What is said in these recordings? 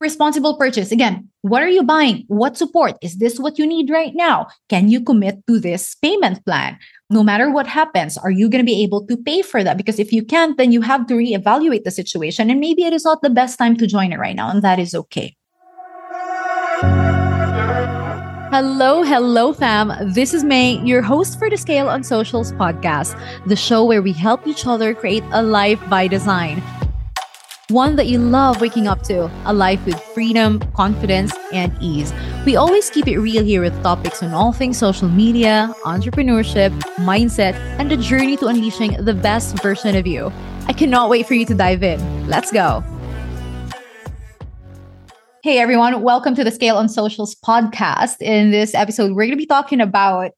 responsible purchase. Again, what are you buying? What support? Is this what you need right now? Can you commit to this payment plan? No matter what happens, are you going to be able to pay for that? Because if you can't, then you have to reevaluate the situation. And maybe it is not the best time to join it right now, and that is okay. Hello, hello, fam. This is Mae, your host for the Scale on Socials podcast, the show where we help each other create a life by design one that you love waking up to, a life with freedom, confidence, and ease. We always keep it real here with topics on all things social media, entrepreneurship, mindset, and the journey to unleashing the best version of you. I cannot wait for you to dive in. Let's go. Hey everyone, welcome to the Scale on Socials podcast. In this episode, we're going to be talking about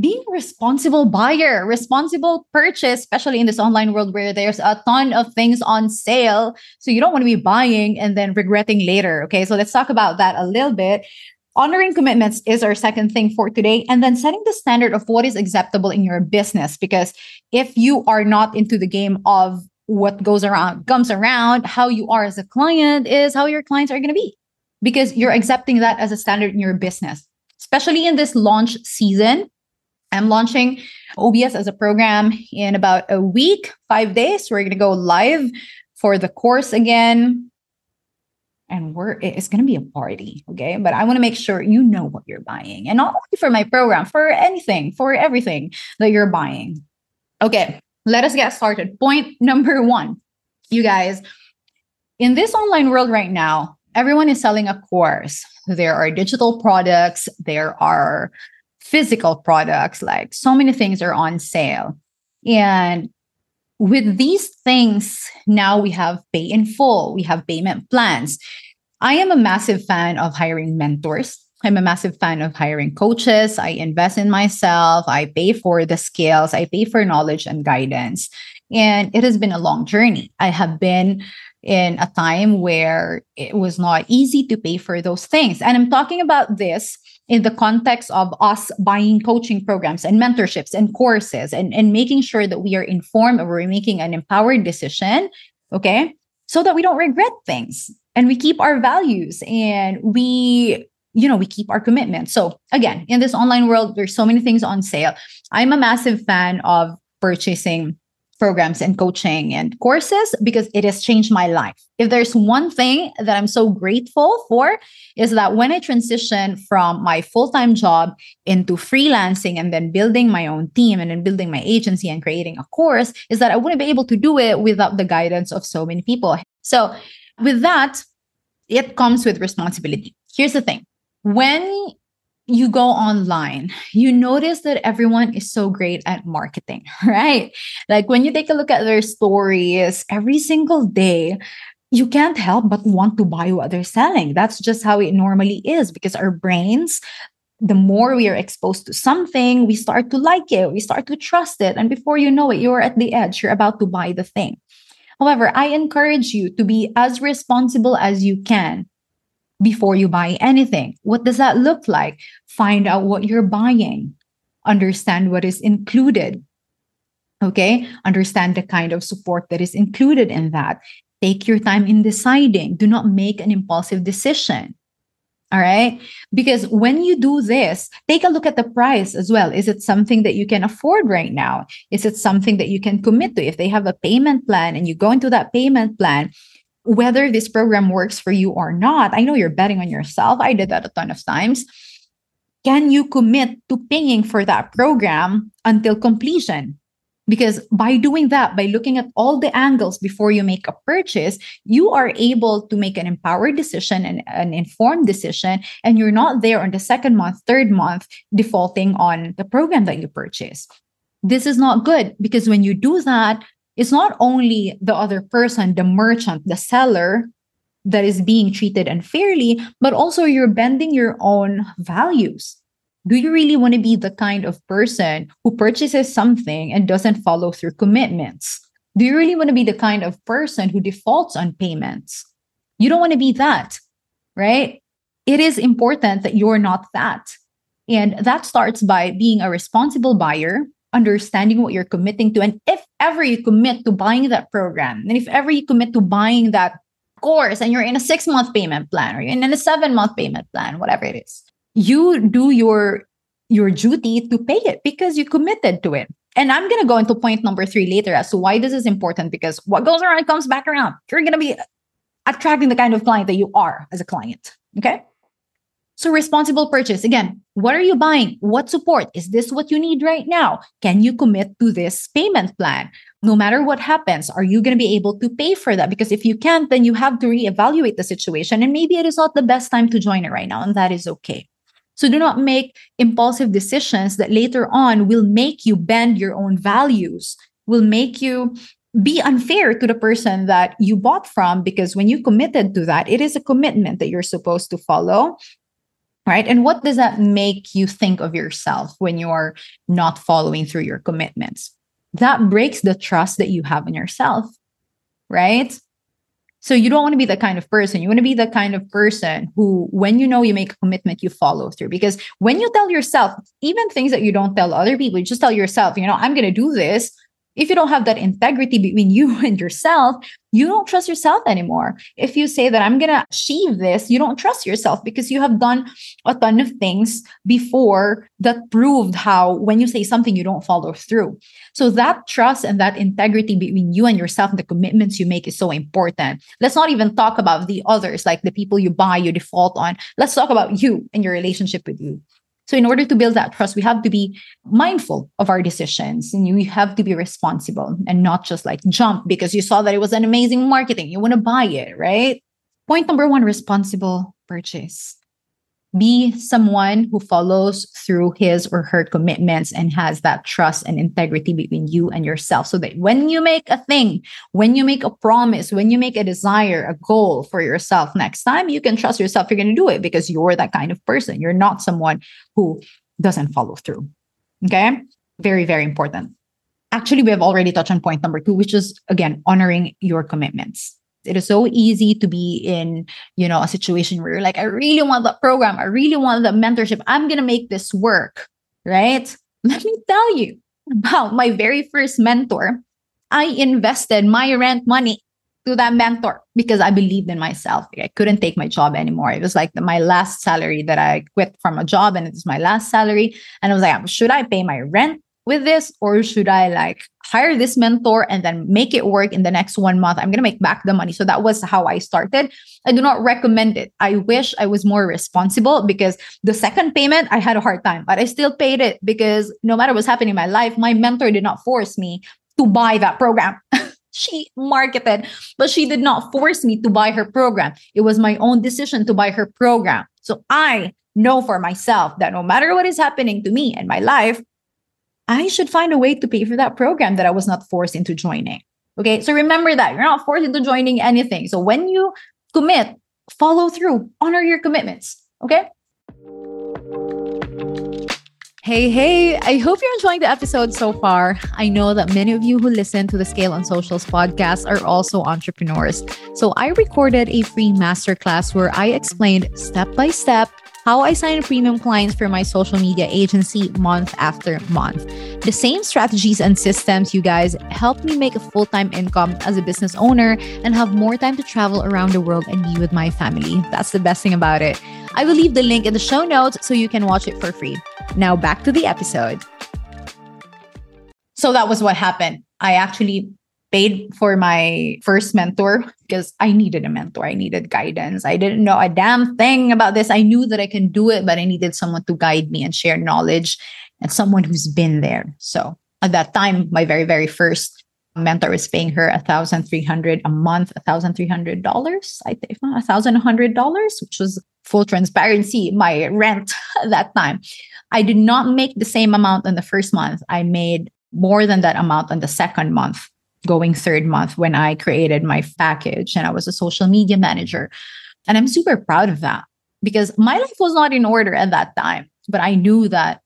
being responsible buyer, responsible purchase, especially in this online world where there's a ton of things on sale. So you don't want to be buying and then regretting later. Okay. So let's talk about that a little bit. Honoring commitments is our second thing for today. And then setting the standard of what is acceptable in your business. Because if you are not into the game of what goes around, comes around, how you are as a client is how your clients are going to be. Because you're accepting that as a standard in your business, especially in this launch season I'm launching OBS as a program in about a week, five days. We're going to go live for the course again. And we're it's going to be a party, okay? But I want to make sure you know what you're buying, and not only for my program, for anything, for everything that you're buying. Okay, let us get started. Point number one, you guys, in this online world right now, everyone is selling a course. There are digital products, there are physical products, like so many things are on sale. And with these things, now we have pay in full, we have payment plans. I am a massive fan of hiring mentors. I'm a massive fan of hiring coaches. I invest in myself. I pay for the skills. I pay for knowledge and guidance. And it has been a long journey. I have been in a time where it was not easy to pay for those things. And I'm talking about this in the context of us buying coaching programs and mentorships and courses and, and making sure that we are informed and we're making an empowered decision, okay, so that we don't regret things. And we keep our values and we you know we keep our commitment. So again in this online world there's so many things on sale. I'm a massive fan of purchasing programs and coaching and courses because it has changed my life. If there's one thing that I'm so grateful for is that when I transitioned from my full-time job into freelancing and then building my own team and then building my agency and creating a course is that I wouldn't be able to do it without the guidance of so many people. So with that, it comes with responsibility. Here's the thing. When you go online, you notice that everyone is so great at marketing, right? Like when you take a look at their stories every single day, you can't help but want to buy what they're selling. That's just how it normally is because our brains, the more we are exposed to something, we start to like it, we start to trust it. And before you know it, you're at the edge, you're about to buy the thing. However, I encourage you to be as responsible as you can before you buy anything. What does that look like? Find out what you're buying, understand what is included. Okay, understand the kind of support that is included in that. Take your time in deciding. Do not make an impulsive decision. All right. Because when you do this, take a look at the price as well. Is it something that you can afford right now? Is it something that you can commit to? If they have a payment plan and you go into that payment plan, whether this program works for you or not. I know you're betting on yourself. I did that a ton of times. Can you commit to paying for that program until completion? Because by doing that, by looking at all the angles before you make a purchase, you are able to make an empowered decision and an informed decision. And you're not there on the second month, third month, defaulting on the program that you purchased. This is not good because when you do that, it's not only the other person, the merchant, the seller that is being treated unfairly, but also you're bending your own values. Do you really want to be the kind of person who purchases something and doesn't follow through commitments? Do you really want to be the kind of person who defaults on payments? You don't want to be that, right? It is important that you're not that. And that starts by being a responsible buyer, understanding what you're committing to. And if ever you commit to buying that program, and if ever you commit to buying that course, and you're in a six month payment plan or you're in a seven month payment plan, whatever it is, you do your your duty to pay it because you committed to it. And I'm going to go into point number three later as to why this is important because what goes around comes back around. You're going to be attracting the kind of client that you are as a client. Okay. So, responsible purchase again, what are you buying? What support? Is this what you need right now? Can you commit to this payment plan? No matter what happens, are you going to be able to pay for that? Because if you can't, then you have to reevaluate the situation. And maybe it is not the best time to join it right now, and that is okay. So do not make impulsive decisions that later on will make you bend your own values, will make you be unfair to the person that you bought from because when you committed to that, it is a commitment that you're supposed to follow. Right. And what does that make you think of yourself when you're not following through your commitments? That breaks the trust that you have in yourself. Right. So you don't want to be the kind of person. You want to be the kind of person who, when you know you make a commitment, you follow through. Because when you tell yourself, even things that you don't tell other people, you just tell yourself, you know, I'm going to do this if you don't have that integrity between you and yourself, you don't trust yourself anymore. If you say that I'm going to achieve this, you don't trust yourself because you have done a ton of things before that proved how when you say something, you don't follow through. So that trust and that integrity between you and yourself and the commitments you make is so important. Let's not even talk about the others, like the people you buy, you default on. Let's talk about you and your relationship with you. So, in order to build that trust, we have to be mindful of our decisions and you have to be responsible and not just like jump because you saw that it was an amazing marketing. You want to buy it, right? Point number one responsible purchase be someone who follows through his or her commitments and has that trust and integrity between you and yourself. So that when you make a thing when you make a promise when you make a desire a goal for yourself next time you can trust yourself you're going to do it because you're that kind of person. You're not someone who doesn't follow through okay? Very very important. Actually we have already touched on point number 2 which is again honoring your commitments it is so easy to be in you know a situation where you're like i really want that program. I really want that mentorship. I'm gonna make this work right? Let me tell you about my very first mentor. I invested my rent money to that mentor because i believed in myself. I couldn't take my job anymore. It was like my last salary that i quit from a job and it was my last salary. And i was like should i pay my rent with this or should i like hire this mentor and then make it work in the next one month? I'm going to make back the money. So that was how i started. I do not recommend it. I wish i was more responsible because the second payment i had a hard time but i still paid it because no matter what's happening in my life my mentor did not force me to buy that program. She marketed but she did not force me to buy her program. It was my own decision to buy her program. So i know for myself that no matter what is happening to me in my life I should find a way to pay for that program that I was not forced into joining. Okay. So remember that you're not forced into joining anything. So when you commit, follow through, honor your commitments. Okay. Hey, hey, I hope you're enjoying the episode so far. I know that many of you who listen to the Scale on Socials podcast are also entrepreneurs. So I recorded a free masterclass where I explained step by step how I sign premium clients for my social media agency month after month. The same strategies and systems, you guys, help me make a full time income as a business owner and have more time to travel around the world and be with my family. That's the best thing about it. I will leave the link in the show notes so you can watch it for free. Now, back to the episode. So that was what happened. I actually paid for my first mentor because I needed a mentor. I needed guidance. I didn't know a damn thing about this. I knew that I can do it, but I needed someone to guide me and share knowledge and someone who's been there. So at that time, my very, very first mentor was paying her a thousand three hundred a month, a thousand three hundred dollars, I think a thousand hundred dollars, which was full transparency, my rent at that time. I did not make the same amount in the first month. I made more than that amount on the second month going third month when I created my package and I was a social media manager. And I'm super proud of that because my life was not in order at that time, but I knew that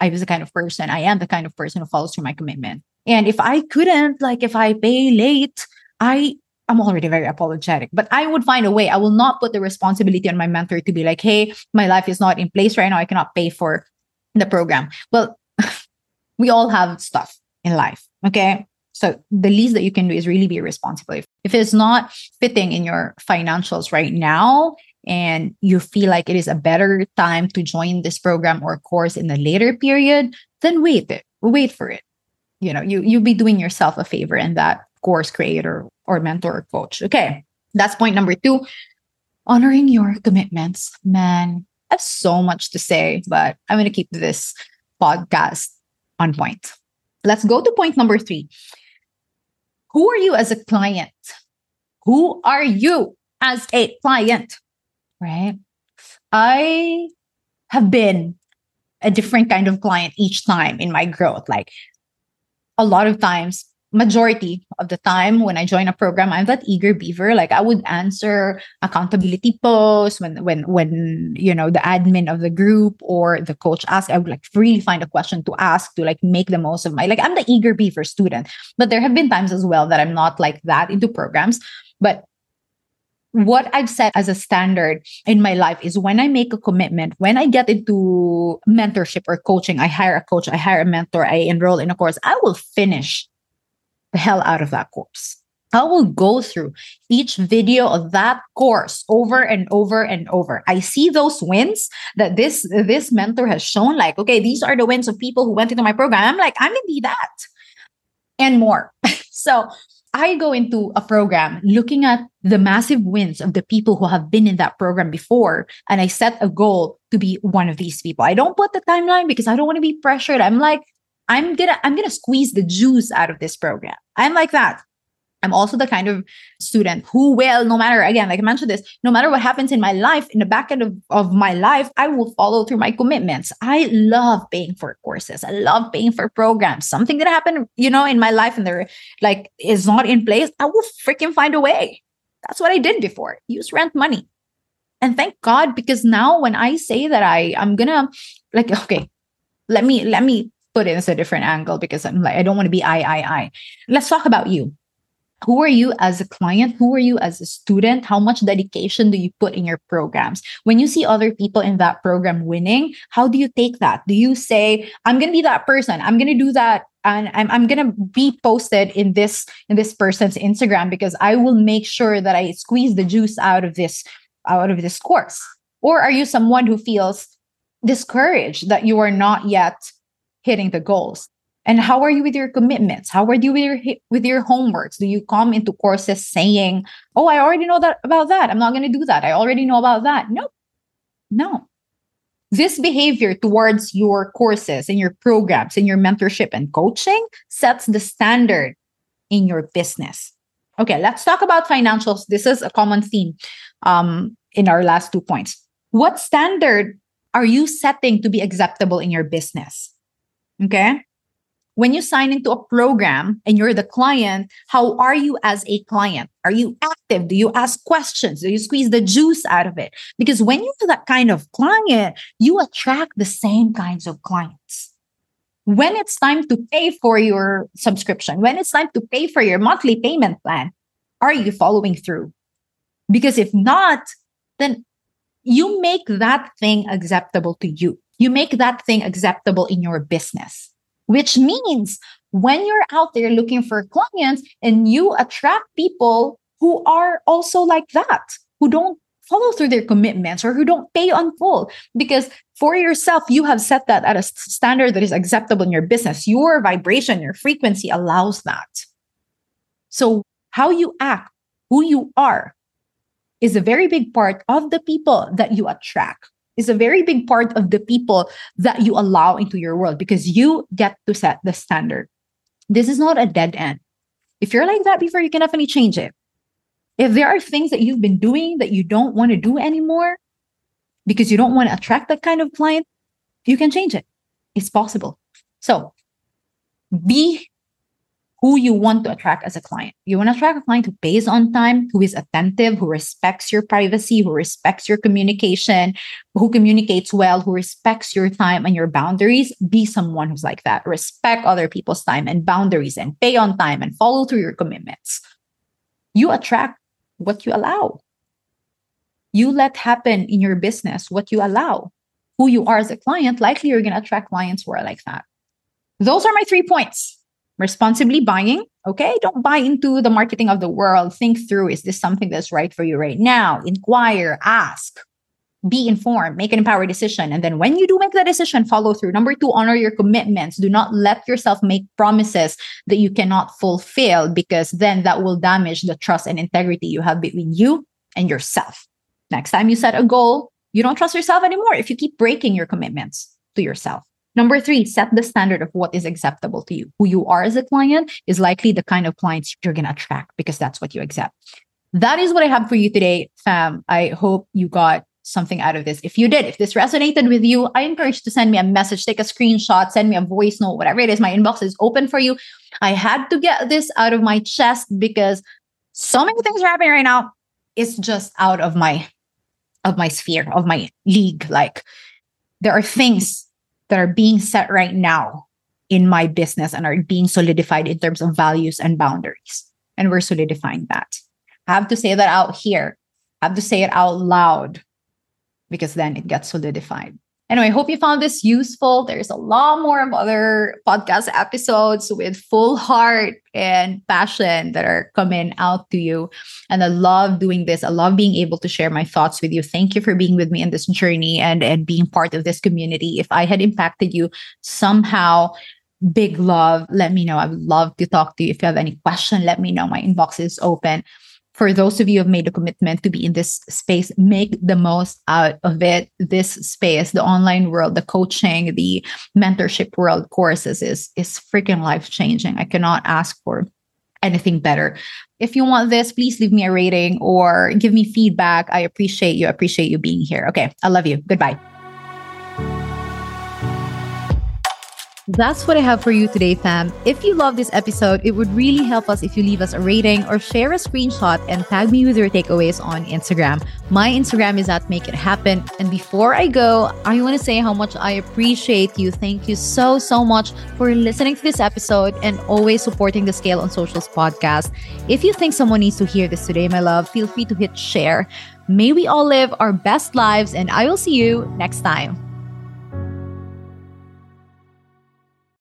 I was the kind of person, I am the kind of person who follows through my commitment. And if I couldn't, like if I pay late, I I'm already very apologetic, but I would find a way. I will not put the responsibility on my mentor to be like, hey, my life is not in place right now. I cannot pay for the program. Well, we all have stuff in life. Okay. So the least that you can do is really be responsible. If it's not fitting in your financials right now, and you feel like it is a better time to join this program or course in a later period, then wait it. Wait for it. You know, you you'll be doing yourself a favor in that course creator or mentor or coach. Okay. That's point number two. Honoring your commitments. Man, I have so much to say, but I'm to keep this podcast on point. Let's go to point number three. Who are you as a client? Who are you as a client? Right? I have been a different kind of client each time in my growth. Like a lot of times, majority of the time when I join a program, I'm that eager beaver. Like I would answer accountability posts when when when you know the admin of the group or the coach asks, I would like really find a question to ask to like make the most of my like I'm the eager beaver student. But there have been times as well that I'm not like that into programs. But what I've set as a standard in my life is when I make a commitment, when I get into mentorship or coaching, I hire a coach, I hire a mentor, I enroll in a course, I will finish the hell out of that course. I will go through each video of that course over and over and over. I see those wins that this this mentor has shown like okay, these are the wins of people who went into my program. I'm like, I'm to be that and more. so, I go into a program looking at the massive wins of the people who have been in that program before and I set a goal to be one of these people. I don't put the timeline because I don't want to be pressured. I'm like I'm gonna I'm gonna squeeze the juice out of this program. I'm like that. I'm also the kind of student who will, no matter again, like I mentioned this, no matter what happens in my life, in the back end of, of my life, I will follow through my commitments. I love paying for courses. I love paying for programs. Something that happened, you know, in my life and there like is not in place, I will freaking find a way. That's what I did before. Use rent money. And thank God, because now when I say that I I'm gonna like, okay, let me let me put it as a different angle because I'm like, I don't want to be I, I, I. Let's talk about you. Who are you as a client? Who are you as a student? How much dedication do you put in your programs? When you see other people in that program winning, how do you take that? Do you say, I'm going to be that person? I'm going to do that and I'm, I'm gonna be posted in this in this person's Instagram because I will make sure that I squeeze the juice out of this out of this course. Or are you someone who feels discouraged that you are not yet hitting the goals? And how are you with your commitments? How are you with your with your homeworks? Do you come into courses saying, "Oh, I already know that about that. I'm not going to do that. I already know about that." No. No. This behavior towards your courses and your programs and your mentorship and coaching sets the standard in your business. Okay, let's talk about financials. This is a common theme um, in our last two points. What standard are you setting to be acceptable in your business? Okay. When you sign into a program and you're the client, how are you as a client? Are you active? Do you ask questions? Do you squeeze the juice out of it? Because when you're that kind of client, you attract the same kinds of clients. When it's time to pay for your subscription, when it's time to pay for your monthly payment plan, are you following through? Because if not, then you make that thing acceptable to you you make that thing acceptable in your business, which means when you're out there looking for clients and you attract people who are also like that, who don't follow through their commitments or who don't pay on full because for yourself you have set that at a standard that is acceptable in your business. Your vibration your frequency allows that. So how you act who you are is a very big part of the people that you attract is a very big part of the people that you allow into your world because you get to set the standard. This is not a dead end. If you're like that before, you can definitely change it. If there are things that you've been doing that you don't want to do anymore because you don't want to attract that kind of client, you can change it. It's possible. So be who you want to attract as a client. You want to attract a client who pays on time, who is attentive, who respects your privacy, who respects your communication, who communicates well, who respects your time and your boundaries. Be someone who's like that. Respect other people's time and boundaries and pay on time and follow through your commitments. You attract what you allow. You let happen in your business what you allow. Who you are as a client, likely you're going to attract clients who are like that. Those are my three points responsibly buying. Okay. Don't buy into the marketing of the world. Think through is this something that's right for you right now? Inquire, ask, be informed, make an empowered decision. And then when you do make that decision, follow through. Number two, honor your commitments. Do not let yourself make promises that you cannot fulfill because then that will damage the trust and integrity you have between you and yourself. Next time you set a goal, you don't trust yourself anymore if you keep breaking your commitments to yourself. Number three, set the standard of what is acceptable to you. Who you are as a client is likely the kind of clients you're going to attract because that's what you accept. That is what I have for you today, fam. I hope you got something out of this. If you did, if this resonated with you, I encourage you to send me a message, take a screenshot, send me a voice note, whatever it is. My inbox is open for you. I had to get this out of my chest because so many things are happening right now. It's just out of my of my sphere, of my league. Like there are things that are being set right now in my business and are being solidified in terms of values and boundaries. And we're solidifying that. I have to say that out here. I have to say it out loud because then it gets solidified. Anyway, I hope you found this useful. There's a lot more of other podcast episodes with full heart and passion that are coming out to you. And I love doing this. I love being able to share my thoughts with you. Thank you for being with me in this journey and, and being part of this community. If I had impacted you somehow, big love. Let me know. I would love to talk to you. If you have any question, let me know. My inbox is open for those of you who have made a commitment to be in this space, make the most out of it. This space, the online world, the coaching, the mentorship world courses is is freaking life changing. I cannot ask for anything better. If you want this, please leave me a rating or give me feedback. I appreciate you. I appreciate you being here. Okay. I love you. Goodbye. That's what I have for you today, fam. If you love this episode, it would really help us if you leave us a rating or share a screenshot and tag me with your takeaways on Instagram. My Instagram is at Make It Happen. And before I go, I want to say how much I appreciate you. Thank you so, so much for listening to this episode and always supporting the Scale on Socials podcast. If you think someone needs to hear this today, my love, feel free to hit share. May we all live our best lives, and I will see you next time.